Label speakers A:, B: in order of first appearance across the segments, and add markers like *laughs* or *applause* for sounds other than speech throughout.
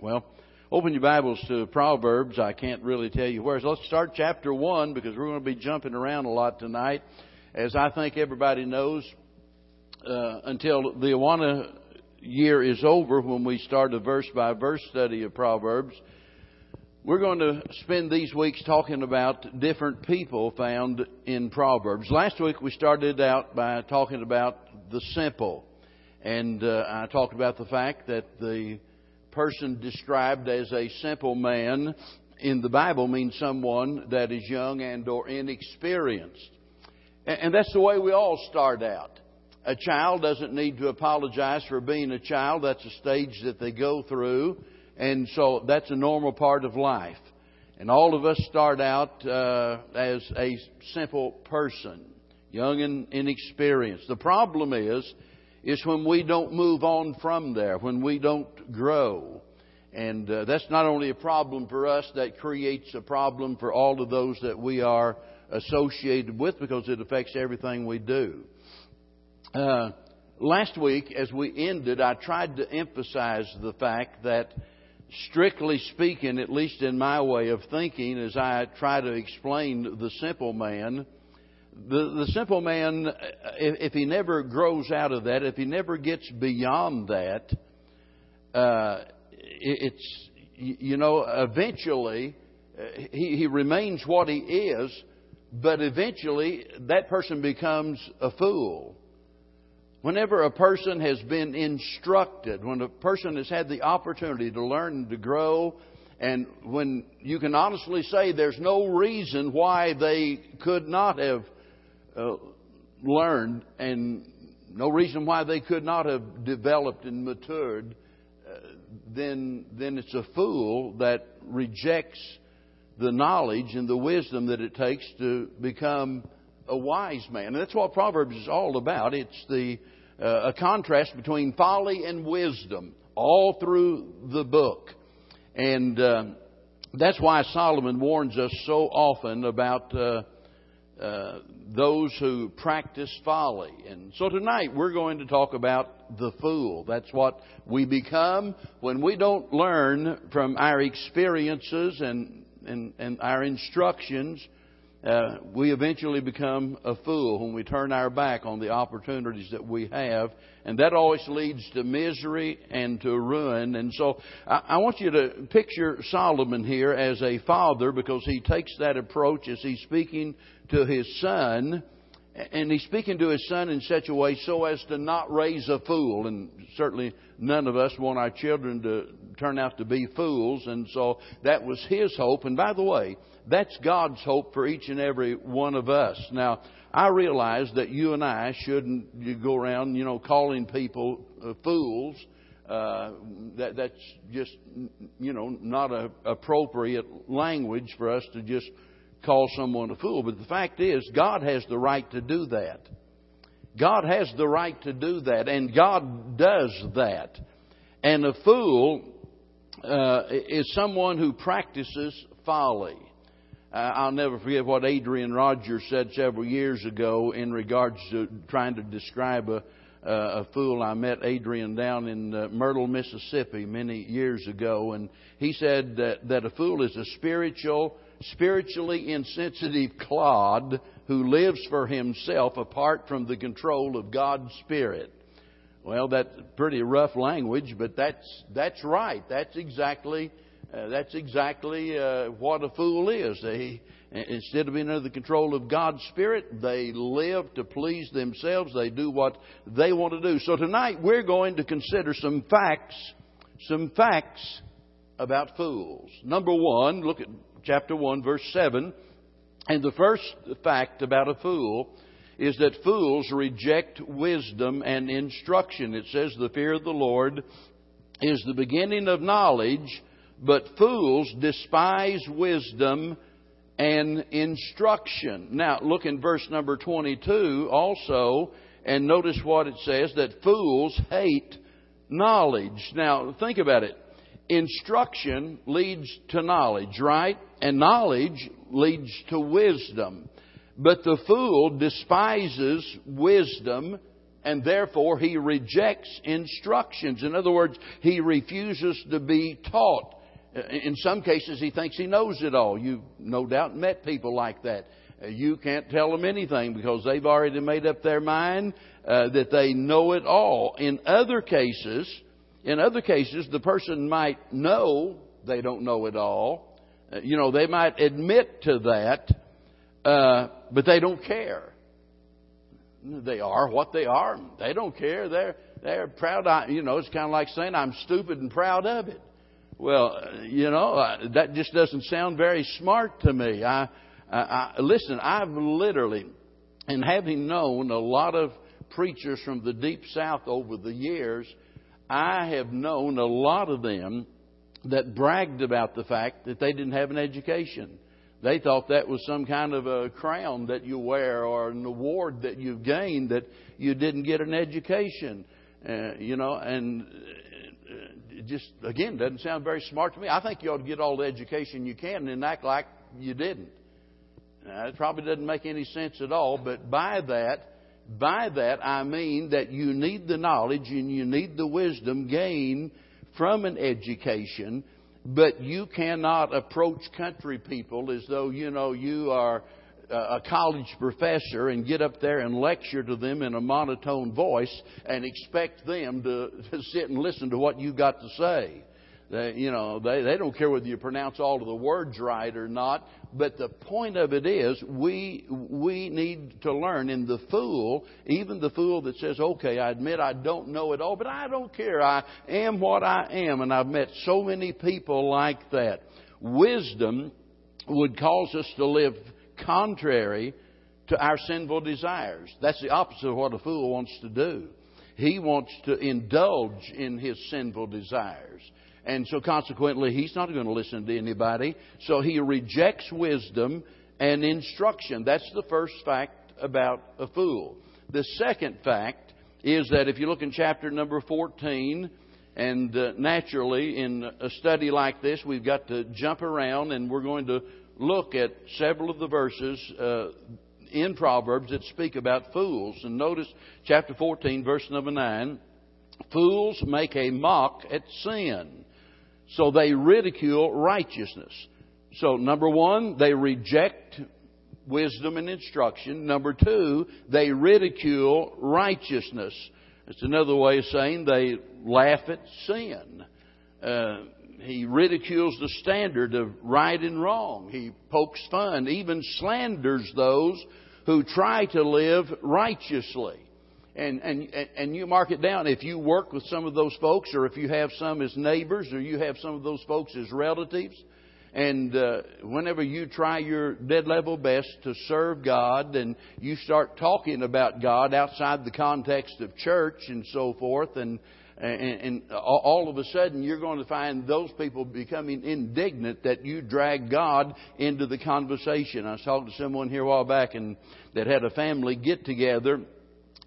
A: Well, open your Bibles to Proverbs. I can't really tell you where. So let's start chapter 1 because we're going to be jumping around a lot tonight. As I think everybody knows, uh, until the Awana year is over, when we start a verse by verse study of Proverbs, we're going to spend these weeks talking about different people found in Proverbs. Last week we started out by talking about the simple. And uh, I talked about the fact that the person described as a simple man in the Bible means someone that is young and or inexperienced. And that's the way we all start out. A child doesn't need to apologize for being a child. That's a stage that they go through. And so that's a normal part of life. And all of us start out uh, as a simple person, young and inexperienced. The problem is, is when we don't move on from there, when we don't grow. And uh, that's not only a problem for us, that creates a problem for all of those that we are associated with because it affects everything we do. Uh, last week, as we ended, I tried to emphasize the fact that, strictly speaking, at least in my way of thinking, as I try to explain the simple man, the, the simple man, if, if, he never grows out of that, if he never gets beyond that, uh, it, it's, you know, eventually uh, he, he remains what he is, but eventually that person becomes a fool. Whenever a person has been instructed, when a person has had the opportunity to learn and to grow, and when you can honestly say there's no reason why they could not have uh, learned and no reason why they could not have developed and matured, uh, then, then it's a fool that rejects the knowledge and the wisdom that it takes to become a wise man. And that's what Proverbs is all about. It's the uh, a contrast between folly and wisdom all through the book. And uh, that's why Solomon warns us so often about uh, those who practice folly. And so tonight we're going to talk about the fool. That's what we become when we don't learn from our experiences and, and, and our instructions. Uh, we eventually become a fool when we turn our back on the opportunities that we have. And that always leads to misery and to ruin. And so I, I want you to picture Solomon here as a father because he takes that approach as he's speaking to his son. And he's speaking to his son in such a way so as to not raise a fool. And certainly none of us want our children to turn out to be fools. And so that was his hope. And by the way, that's God's hope for each and every one of us. Now, I realize that you and I shouldn't go around, you know, calling people uh, fools. Uh, that that's just, you know, not a appropriate language for us to just call someone a fool. But the fact is, God has the right to do that. God has the right to do that, and God does that. And a fool uh, is someone who practices folly. Uh, I'll never forget what Adrian Rogers said several years ago in regards to trying to describe a, uh, a fool. I met Adrian down in uh, Myrtle, Mississippi many years ago, and he said that, that a fool is a spiritual, spiritually insensitive clod who lives for himself apart from the control of God's Spirit. Well, that's pretty rough language, but that's that's right. That's exactly uh, that's exactly uh, what a fool is. They, instead of being under the control of God's Spirit, they live to please themselves. They do what they want to do. So tonight we're going to consider some facts, some facts about fools. Number one, look at chapter 1, verse 7. And the first fact about a fool is that fools reject wisdom and instruction. It says the fear of the Lord is the beginning of knowledge, but fools despise wisdom and instruction. Now, look in verse number 22 also, and notice what it says that fools hate knowledge. Now, think about it. Instruction leads to knowledge, right? And knowledge leads to wisdom. But the fool despises wisdom and therefore he rejects instructions. In other words, he refuses to be taught. In some cases, he thinks he knows it all. You've no doubt met people like that. You can't tell them anything because they've already made up their mind uh, that they know it all. In other cases, in other cases, the person might know they don't know it all. Uh, you know, they might admit to that, uh, but they don't care. They are what they are. They don't care. They're they're proud. You know, it's kind of like saying I'm stupid and proud of it. Well, you know, uh, that just doesn't sound very smart to me. I, I, I listen. I've literally, and having known a lot of preachers from the deep south over the years, I have known a lot of them that bragged about the fact that they didn't have an education. They thought that was some kind of a crown that you wear or an award that you've gained that you didn't get an education. Uh, you know, and uh, it just, again, doesn't sound very smart to me. I think you ought to get all the education you can and act like you didn't. Now, it probably doesn't make any sense at all, but by that, by that I mean that you need the knowledge and you need the wisdom gained from an education but you cannot approach country people as though, you know, you are a college professor and get up there and lecture to them in a monotone voice and expect them to, *laughs* to sit and listen to what you got to say. They, you know, they, they don't care whether you pronounce all of the words right or not. But the point of it is, we, we need to learn. And the fool, even the fool that says, okay, I admit I don't know it all, but I don't care. I am what I am. And I've met so many people like that. Wisdom would cause us to live contrary to our sinful desires. That's the opposite of what a fool wants to do. He wants to indulge in his sinful desires. And so consequently, he's not going to listen to anybody. So he rejects wisdom and instruction. That's the first fact about a fool. The second fact is that if you look in chapter number 14, and uh, naturally, in a study like this, we've got to jump around and we're going to look at several of the verses uh, in Proverbs that speak about fools. And notice chapter 14, verse number 9 Fools make a mock at sin so they ridicule righteousness. So, number one, they reject wisdom and instruction. Number two, they ridicule righteousness. It's another way of saying they laugh at sin. Uh, he ridicules the standard of right and wrong. He pokes fun, even slanders those who try to live righteously and, and, and you mark it down. If you work with some of those folks, or if you have some as neighbors, or you have some of those folks as relatives, and uh, whenever you try your dead level best to serve God, and you start talking about God outside the context of church and so forth, and and, and all of a sudden you're going to find those people becoming indignant that you drag God into the conversation. I was talking to someone here a while back and that had a family get together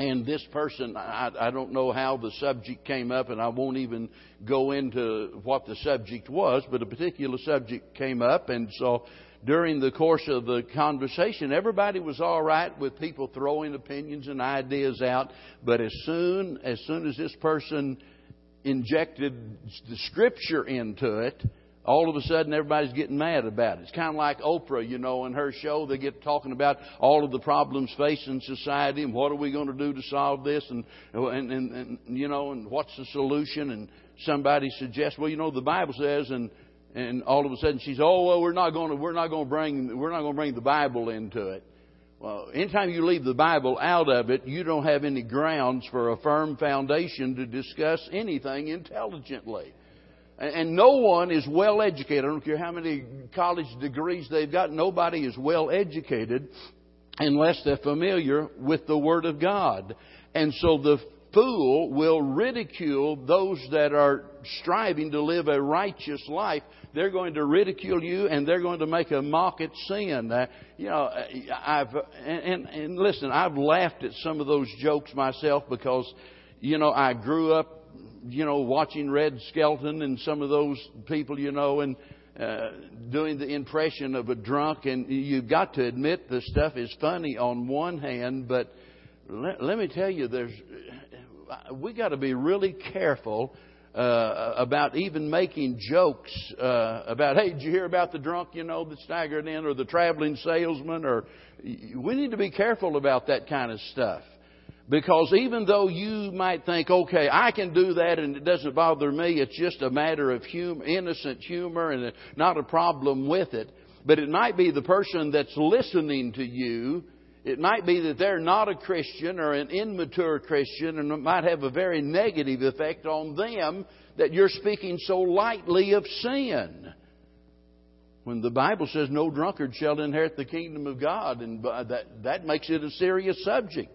A: and this person, I, I don't know how the subject came up, and I won't even go into what the subject was, but a particular subject came up, and so during the course of the conversation, everybody was all right with people throwing opinions and ideas out, but as soon as soon as this person injected the scripture into it, all of a sudden everybody's getting mad about it. It's kind of like Oprah, you know, in her show, they get talking about all of the problems facing society and what are we going to do to solve this and, and, and, and you know, and what's the solution? And somebody suggests, well, you know, the Bible says, and, and all of a sudden she's, oh, well, we're not going to, we're not going to bring, we're not going to bring the Bible into it. Well, anytime you leave the Bible out of it, you don't have any grounds for a firm foundation to discuss anything intelligently. And no one is well educated. I don't care how many college degrees they've got. Nobody is well educated unless they're familiar with the Word of God. And so the fool will ridicule those that are striving to live a righteous life. They're going to ridicule you and they're going to make a mock at sin. Uh, you know, I've, and, and, and listen, I've laughed at some of those jokes myself because, you know, I grew up you know, watching Red Skelton and some of those people, you know, and uh, doing the impression of a drunk. And you've got to admit the stuff is funny on one hand, but let, let me tell you, there's we got to be really careful uh, about even making jokes uh, about, hey, did you hear about the drunk, you know, that staggered in, or the traveling salesman, or we need to be careful about that kind of stuff. Because even though you might think, okay, I can do that and it doesn't bother me, it's just a matter of hum- innocent humor and not a problem with it. But it might be the person that's listening to you it might be that they're not a Christian or an immature Christian, and it might have a very negative effect on them that you're speaking so lightly of sin. When the Bible says no drunkard shall inherit the kingdom of God, and uh, that, that makes it a serious subject.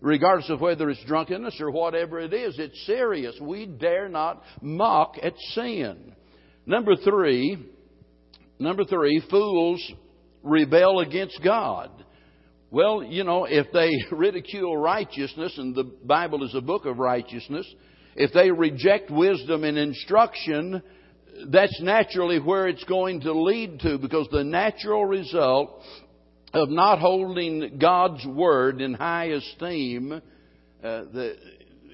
A: Regardless of whether it's drunkenness or whatever it is, it's serious. We dare not mock at sin. Number three, number three, fools rebel against God. Well, you know, if they *laughs* ridicule righteousness, and the Bible is a book of righteousness, if they reject wisdom and instruction, that's naturally where it's going to lead to because the natural result of not holding God's word in high esteem, uh, the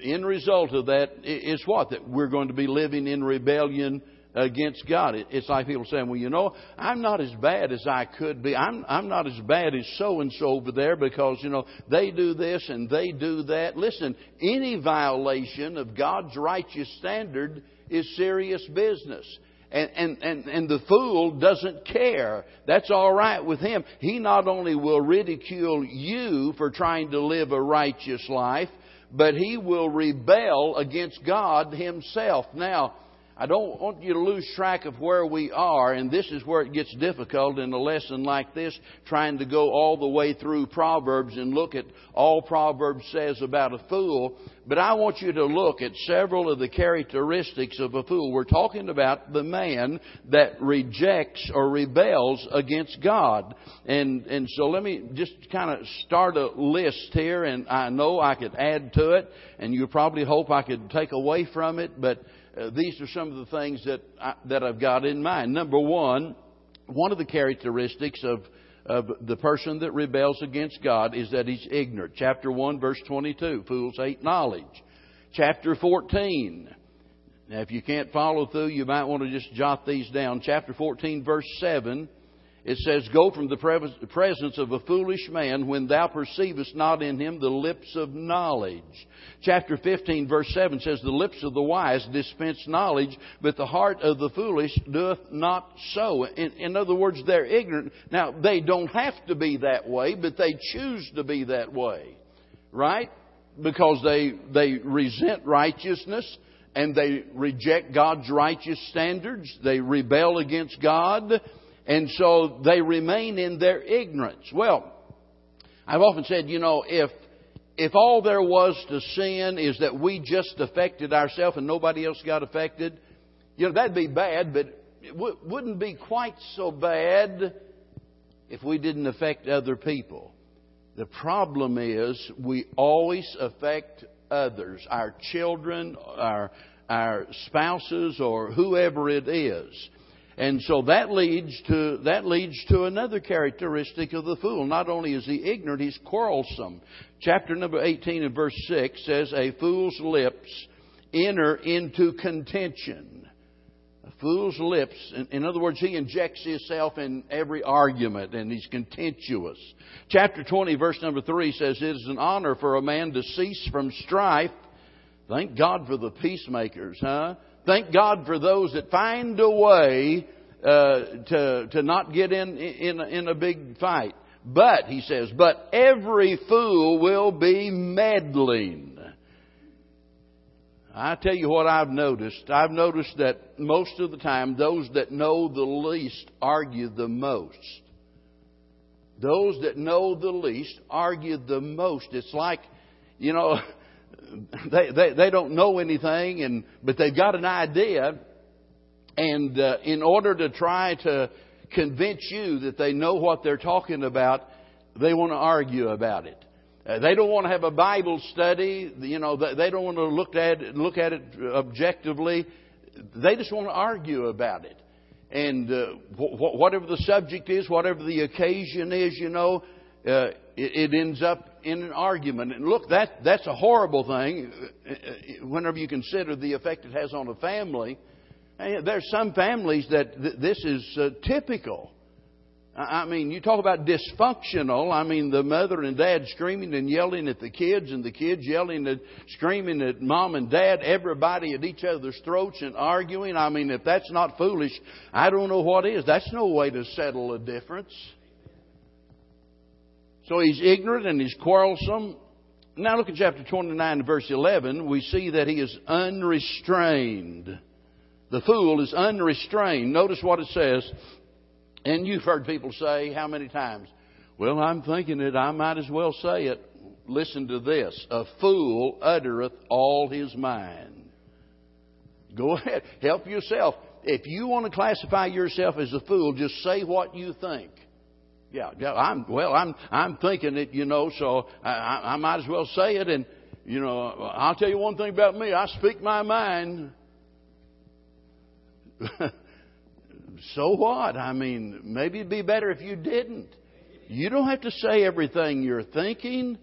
A: end result of that is what? That we're going to be living in rebellion against God. It's like people saying, well, you know, I'm not as bad as I could be. I'm, I'm not as bad as so and so over there because, you know, they do this and they do that. Listen, any violation of God's righteous standard is serious business. And, and, and, and the fool doesn't care. That's all right with him. He not only will ridicule you for trying to live a righteous life, but he will rebel against God himself. Now, I don't want you to lose track of where we are, and this is where it gets difficult in a lesson like this, trying to go all the way through Proverbs and look at all Proverbs says about a fool. But I want you to look at several of the characteristics of a fool. We're talking about the man that rejects or rebels against God. And, and so let me just kind of start a list here, and I know I could add to it, and you probably hope I could take away from it, but uh, these are some of the things that, I, that I've got in mind. Number one, one of the characteristics of, of the person that rebels against God is that he's ignorant. Chapter 1, verse 22, fools hate knowledge. Chapter 14, now if you can't follow through, you might want to just jot these down. Chapter 14, verse 7, it says, Go from the presence of a foolish man when thou perceivest not in him the lips of knowledge. Chapter 15, verse 7 says, The lips of the wise dispense knowledge, but the heart of the foolish doth not so. In, in other words, they're ignorant. Now, they don't have to be that way, but they choose to be that way. Right? Because they, they resent righteousness and they reject God's righteous standards. They rebel against God and so they remain in their ignorance. Well, I've often said, you know, if if all there was to sin is that we just affected ourselves and nobody else got affected, you know, that'd be bad, but it w- wouldn't be quite so bad if we didn't affect other people. The problem is we always affect others, our children, our, our spouses, or whoever it is. And so that leads to that leads to another characteristic of the fool. Not only is he ignorant, he's quarrelsome. Chapter number 18 and verse 6 says, A fool's lips enter into contention. A fool's lips, in, other words, he injects himself in every argument and he's contentious. Chapter 20, verse number 3 says, It is an honor for a man to cease from strife. Thank God for the peacemakers, huh? Thank God for those that find a way uh, to to not get in in in a big fight. But he says, but every fool will be meddling. I tell you what I've noticed. I've noticed that most of the time, those that know the least argue the most. Those that know the least argue the most. It's like, you know, *laughs* they, they, they don't know anything, and, but they've got an idea. And uh, in order to try to convince you that they know what they're talking about, they want to argue about it. Uh, they don't want to have a Bible study. You know, they don't want to look at it, look at it objectively. They just want to argue about it. And uh, wh- whatever the subject is, whatever the occasion is, you know, uh, it, it ends up in an argument. And look, that, that's a horrible thing uh, uh, whenever you consider the effect it has on a family. There's some families that th- this is uh, typical. I mean, you talk about dysfunctional. I mean, the mother and dad screaming and yelling at the kids, and the kids yelling and screaming at mom and dad, everybody at each other's throats and arguing. I mean, if that's not foolish, I don't know what is. That's no way to settle a difference. So he's ignorant and he's quarrelsome. Now look at chapter 29 verse 11. We see that he is unrestrained. The fool is unrestrained. Notice what it says. And you've heard people say how many times? Well, I'm thinking it. I might as well say it. Listen to this. A fool uttereth all his mind. Go ahead. Help yourself. If you want to classify yourself as a fool, just say what you think. Yeah, yeah. I'm well. I'm I'm thinking it, you know. So I, I might as well say it. And you know, I'll tell you one thing about me. I speak my mind. *laughs* so what? I mean, maybe it'd be better if you didn't. You don't have to say everything you're thinking.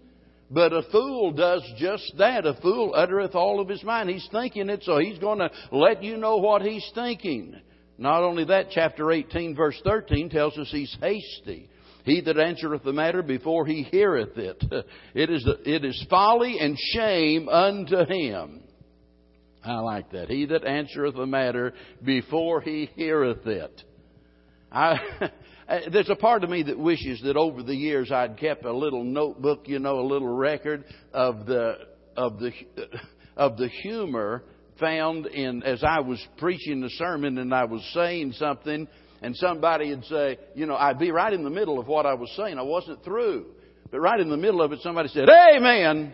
A: But a fool does just that. A fool uttereth all of his mind. He's thinking it, so he's going to let you know what he's thinking. Not only that, chapter 18, verse 13 tells us he's hasty. He that answereth the matter before he heareth it. *laughs* It is, it is folly and shame unto him. I like that. He that answereth the matter before he heareth it. *laughs* I, there's a part of me that wishes that over the years I'd kept a little notebook, you know, a little record of the of the *laughs* of the humor found in as I was preaching the sermon and I was saying something and somebody would say, you know, I'd be right in the middle of what I was saying. I wasn't through. But right in the middle of it somebody said, Amen.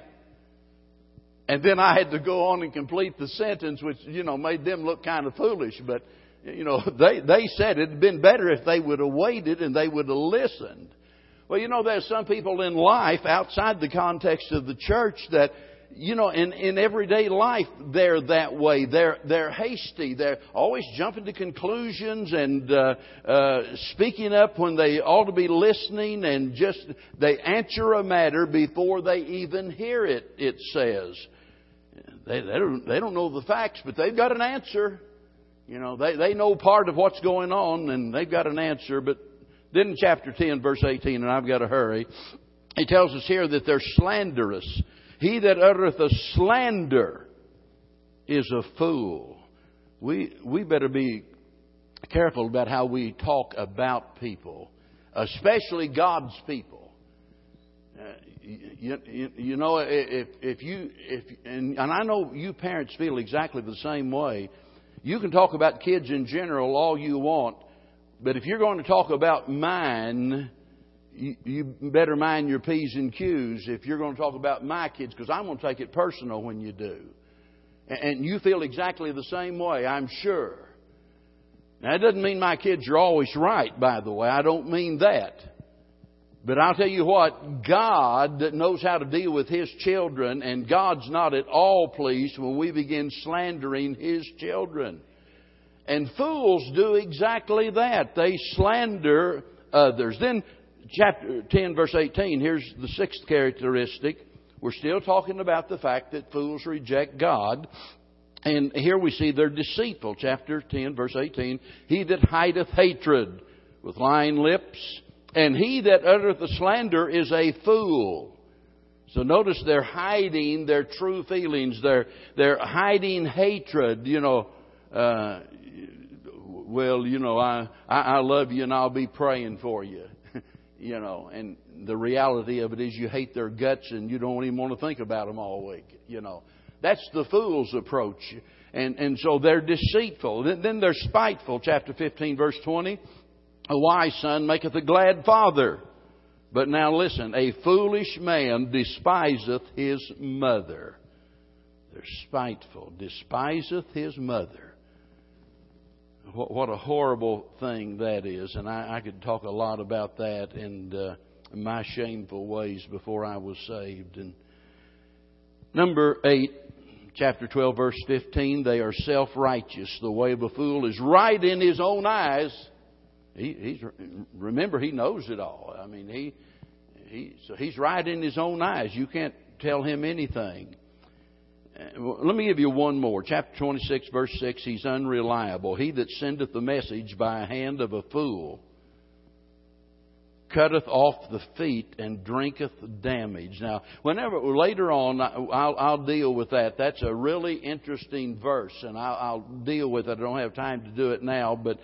A: And then I had to go on and complete the sentence, which, you know, made them look kind of foolish. But, you know, *laughs* they, they said it'd been better if they would have waited and they would have listened. Well, you know, there's some people in life outside the context of the church that you know, in, in everyday life, they're that way. They're, they're hasty. They're always jumping to conclusions and uh, uh, speaking up when they ought to be listening and just, they answer a matter before they even hear it, it says. They, they, don't, they don't know the facts, but they've got an answer. You know, they, they know part of what's going on and they've got an answer. But then in chapter 10, verse 18, and I've got to hurry, he tells us here that they're slanderous. He that uttereth a slander is a fool. We, we better be careful about how we talk about people, especially God's people. Uh, you, you, you, know, if, if you, if, and, and I know you parents feel exactly the same way. You can talk about kids in general all you want, but if you're going to talk about mine, you, you better mind your P's and Q's if you're going to talk about my kids, because I'm going to take it personal when you do. And, you feel exactly the same way, I'm sure. Now, that doesn't mean my kids are always right, by the way. I don't mean that. But I'll tell you what, God knows how to deal with His children, and God's not at all pleased when we begin slandering His children. And fools do exactly that. They slander others. Then, chapter 10, verse 18, here's the sixth characteristic. We're still talking about the fact that fools reject God. And here we see they're deceitful. Chapter 10, verse 18. He that hideth hatred with lying lips and he that uttereth a slander is a fool. So notice they're hiding their true feelings. They're, they're hiding hatred. You know, uh, well, you know, I, I, I love you and I'll be praying for you. You know, and the reality of it is you hate their guts and you don't even want to think about them all week. You know, that's the fool's approach. And, and so they're deceitful. Then, they're spiteful. Chapter 15, verse 20. A wise son maketh a glad father. But now listen, a foolish man despiseth his mother. They're spiteful, despiseth his mother. What, a horrible thing that is. And I, I, could talk a lot about that and uh, my shameful ways before I was saved. And number eight, chapter 12, verse 15, they are self righteous. The way of a fool is right in his own eyes he, he's remember he knows it all. I mean he he, so he's right in his own eyes. You can't tell him anything. Uh, let me give you one more. Chapter 26, verse 6. He's unreliable. He that sendeth the message by a hand of a fool cutteth off the feet and drinketh damage. Now, whenever later on, I'll, I'll deal with that. That's a really interesting verse, and I'll, I'll deal with it. I don't have time to do it now, but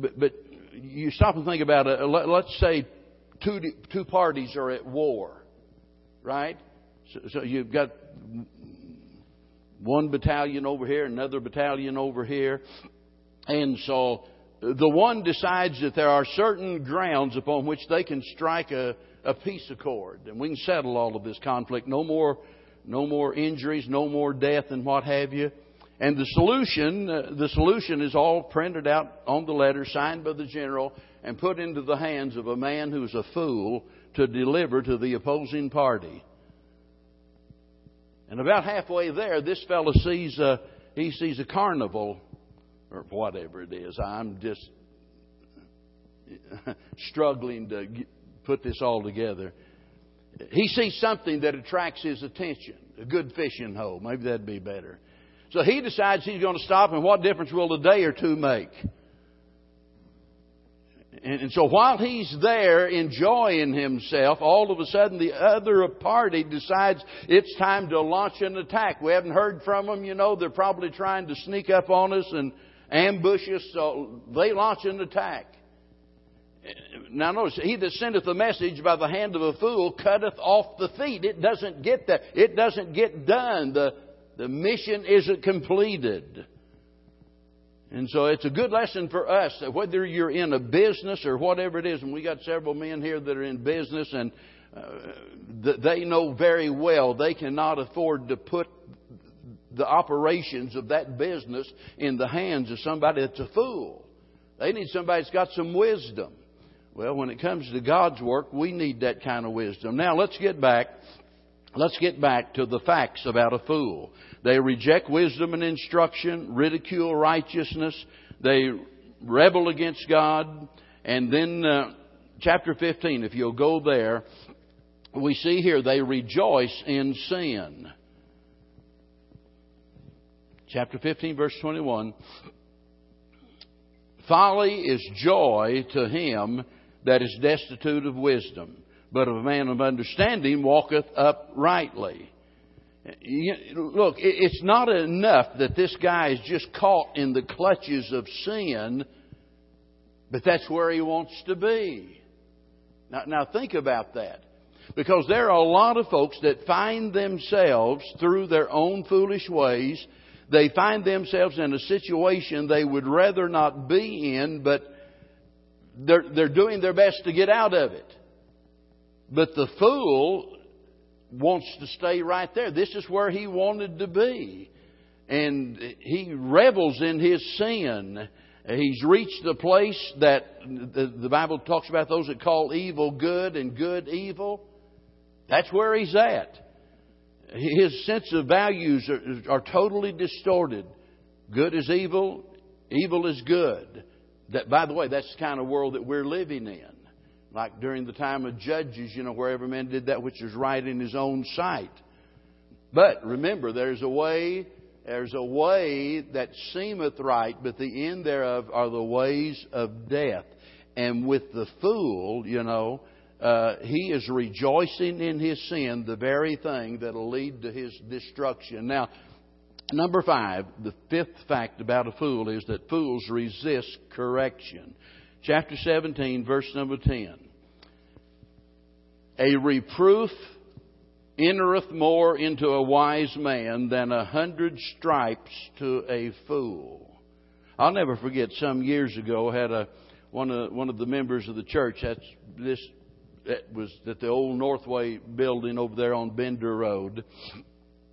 A: but, but you stop and think about it. Let, let's say two two parties are at war, right? So, so you've got one battalion over here, another battalion over here, and so the one decides that there are certain grounds upon which they can strike a, a peace accord, and we can settle all of this conflict. No more, no more injuries, no more death, and what have you. And the solution, uh, the solution is all printed out on the letter, signed by the general, and put into the hands of a man who's a fool to deliver to the opposing party. And about halfway there, this fellow sees a, he sees a carnival or whatever it is. I'm just *laughs* struggling to put this all together. He sees something that attracts his attention. A good fishing hole. Maybe that'd be better. So he decides he's going to stop, and what difference will a day or two make? And, and, so while he's there enjoying himself, all of a sudden the other party decides it's time to launch an attack. We haven't heard from them, you know, they're probably trying to sneak up on us and ambush us, so they launch an attack. Now notice, he that sendeth a message by the hand of a fool cutteth off the feet. It doesn't get that. It doesn't get done. The, the mission isn't completed. And so it's a good lesson for us that whether you're in a business or whatever it is, and we got several men here that are in business and uh, they know very well they cannot afford to put the operations of that business in the hands of somebody that's a fool. They need somebody that's got some wisdom. Well, when it comes to God's work, we need that kind of wisdom. Now, let's get back. Let's get back to the facts about a fool. They reject wisdom and instruction, ridicule righteousness, they rebel against God, and then uh, chapter 15, if you'll go there, we see here they rejoice in sin chapter 15, verse 21. Folly is joy to him that is destitute of wisdom, but a man of understanding walketh uprightly. Look, it's not enough that this guy is just caught in the clutches of sin, but that's where he wants to be. Now, now think about that. Because there are a lot of folks that find themselves through their own foolish ways they find themselves in a situation they would rather not be in, but they're, they're doing their best to get out of it. But the fool wants to stay right there. This is where he wanted to be. And he revels in his sin. He's reached the place that the Bible talks about those that call evil good and good evil. That's where he's at his sense of values are, are totally distorted. Good is evil, evil is good. That, by the way, that's the kind of world that we're living in. Like during the time of Judges, you know, where every man did that which was right in his own sight. But remember, there's a way, there's a way that seemeth right, but the end thereof are the ways of death. And with the fool, you know, uh, he is rejoicing in his sin, the very thing that will lead to his destruction. Now, number five, the fifth fact about a fool is that fools resist correction. Chapter 17, verse number 10. A reproof entereth more into a wise man than a hundred stripes to a fool. I'll never forget some years ago had a one of one of the members of the church that's this that was at the old Northway building over there on Bender Road.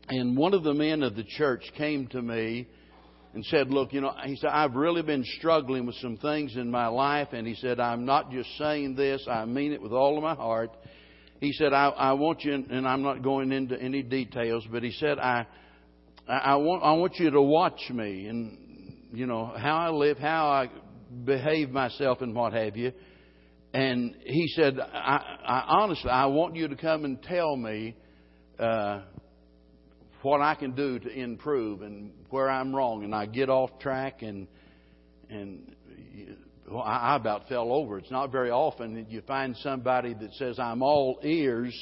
A: And one of the men of the church came to me and said, Look, you know, he said, I've really been struggling with some things in my life. And he said, I'm not just saying this, I mean it with all of my heart. He said, I, I want you, and I'm not going into any details, but he said, I, I want, I want you to watch me and, you know, how I live, how I behave myself and what have you. and he said, I, I honestly, I want you to come and tell me uh, what I can do to improve and where I'm wrong. And I get off track and and well, I about fell over. It's not very often that you find somebody that says, "I'm all ears."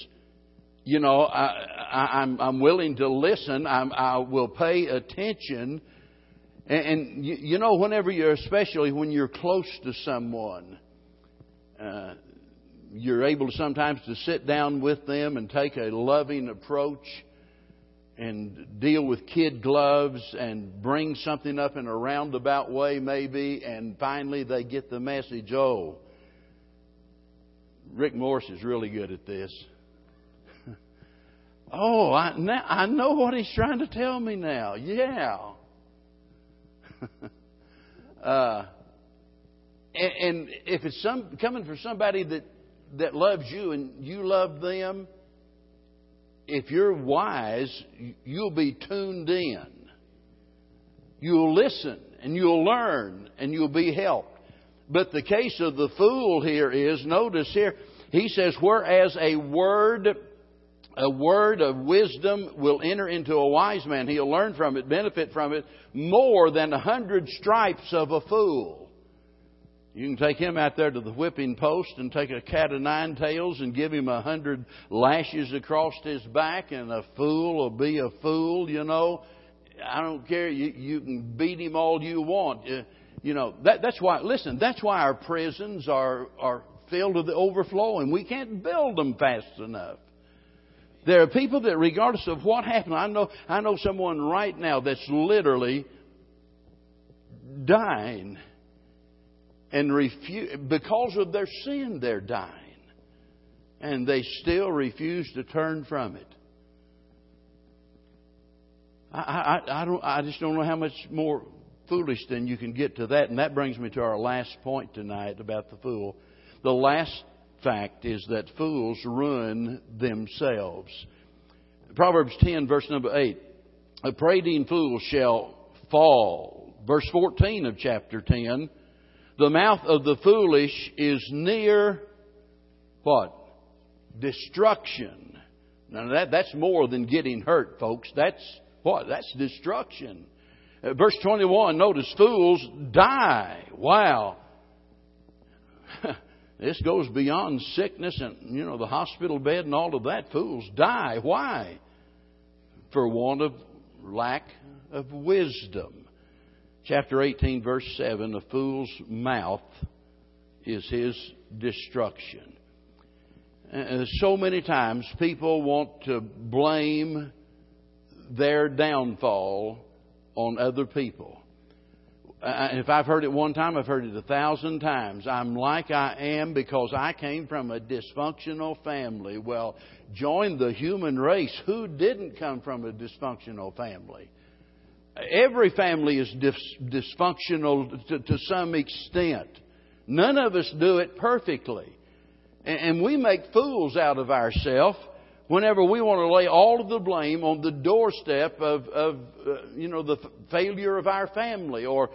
A: You know, I, I, I'm I'm willing to listen. I'm, I will pay attention. And, and you, you know, whenever you're, especially when you're close to someone, uh, you're able sometimes to sit down with them and take a loving approach and deal with kid gloves and bring something up in a roundabout way, maybe, and finally they get the message. Oh, Rick Morris is really good at this. *laughs* oh, I, now, I know what he's trying to tell me now. Yeah. *laughs* uh, and, and if it's some coming from somebody that that loves you and you love them if you're wise, you'll be tuned in. You'll listen and you'll learn and you'll be helped. But the case of the fool here is, notice here, he says, whereas a word, a word of wisdom will enter into a wise man, he'll learn from it, benefit from it, more than a hundred stripes of a fool. You can take him out there to the whipping post and take a cat of nine tails and give him a hundred lashes across his back, and a fool will be a fool, you know. I don't care. You, you can beat him all you want. Uh, you know, that, that's why, listen, that's why our prisons are, are filled to the overflow, and We can't build them fast enough. There are people that, regardless of what happened, I know, I know someone right now that's literally dying and refuse, because of their sin, they're dying. And they still refuse to turn from it. I, I, I, don't, I just don't know how much more foolish than you can get to that. And that brings me to our last point tonight about the fool. The last fact is that fools ruin themselves. Proverbs 10, verse number 8. A prating fool shall fall. Verse 14 of chapter 10 the mouth of the foolish is near what? Destruction. Now that, that's more than getting hurt, folks. That's what? That's destruction. Uh, verse 21, notice fools die. Wow. *laughs* this goes beyond sickness and, you know, the hospital bed and all of that. Fools die. Why? For want of lack of wisdom chapter 18, verse 7 a fool's mouth is his destruction. So many times people want to blame their downfall on other people. If I've heard it one time, I've heard it a thousand times. I'm like I am because I came from a dysfunctional family. Well, join the human race. Who didn't come from a dysfunctional family? Every family is dysfunctional to, to some extent. None of us do it perfectly. And we make fools out of ourselves whenever we want to lay all of the blame on the doorstep of, of uh, you know, the failure of our family. Or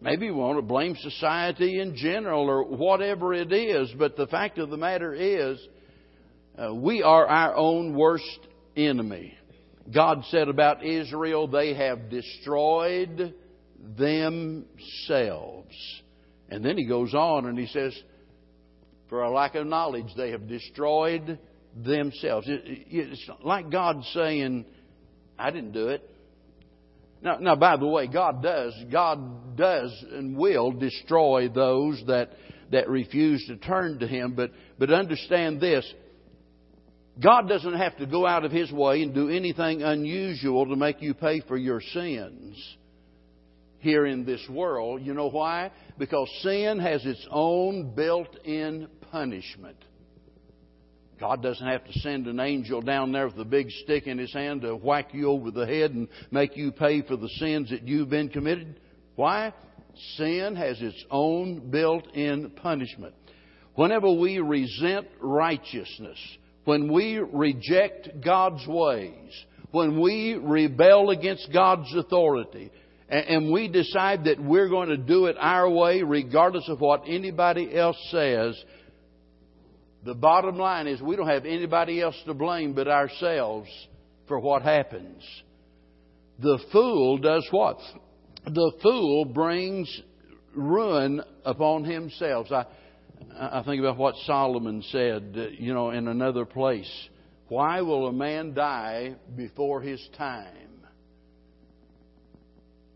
A: maybe we want to blame society in general or whatever it is. But the fact of the matter is, uh, we are our own worst enemy. God said about Israel, they have destroyed themselves. And then he goes on and he says, for a lack of knowledge, they have destroyed themselves. It's like God saying, I didn't do it. Now, now, by the way, God does, God does and will destroy those that, that refuse to turn to Him, but, but understand this, God doesn't have to go out of His way and do anything unusual to make you pay for your sins here in this world. You know why? Because sin has its own built in punishment. God doesn't have to send an angel down there with a big stick in his hand to whack you over the head and make you pay for the sins that you've been committed. Why? Sin has its own built in punishment. Whenever we resent righteousness, when we reject God's ways, when we rebel against God's authority, and we decide that we're going to do it our way regardless of what anybody else says, The bottom line is we don't have anybody else to blame but ourselves for what happens. The fool does what? The fool brings ruin upon himself. I, I think about what Solomon said, uh, you know, in another place. Why will a man die before his time?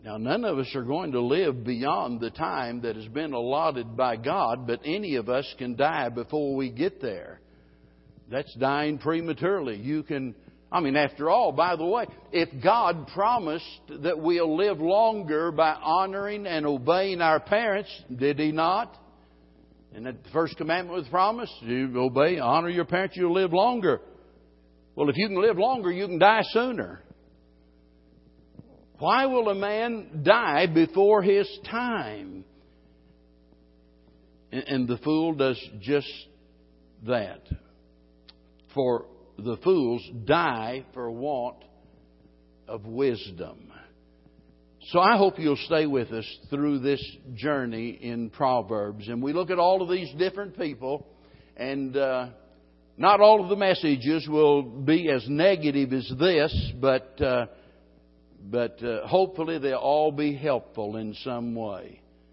A: Now, none of us are going to live beyond the time that has been allotted by God, but any of us can die before we get there. That's dying prematurely. You can, I mean, after all, by the way, if God promised that we'll live longer by honoring and obeying our parents, did He not? And the first commandment was promised, you obey, honor your parents, you'll live longer. Well, if you can live longer, you can die sooner. Why will a man die before his time? And the fool does just that. For the fools die for want of wisdom. So I hope you'll stay with us through this journey in Proverbs. And we look at all of these different people, and uh, not all of the messages will be as negative as this, but. Uh, but uh, hopefully they'll all be helpful in some way.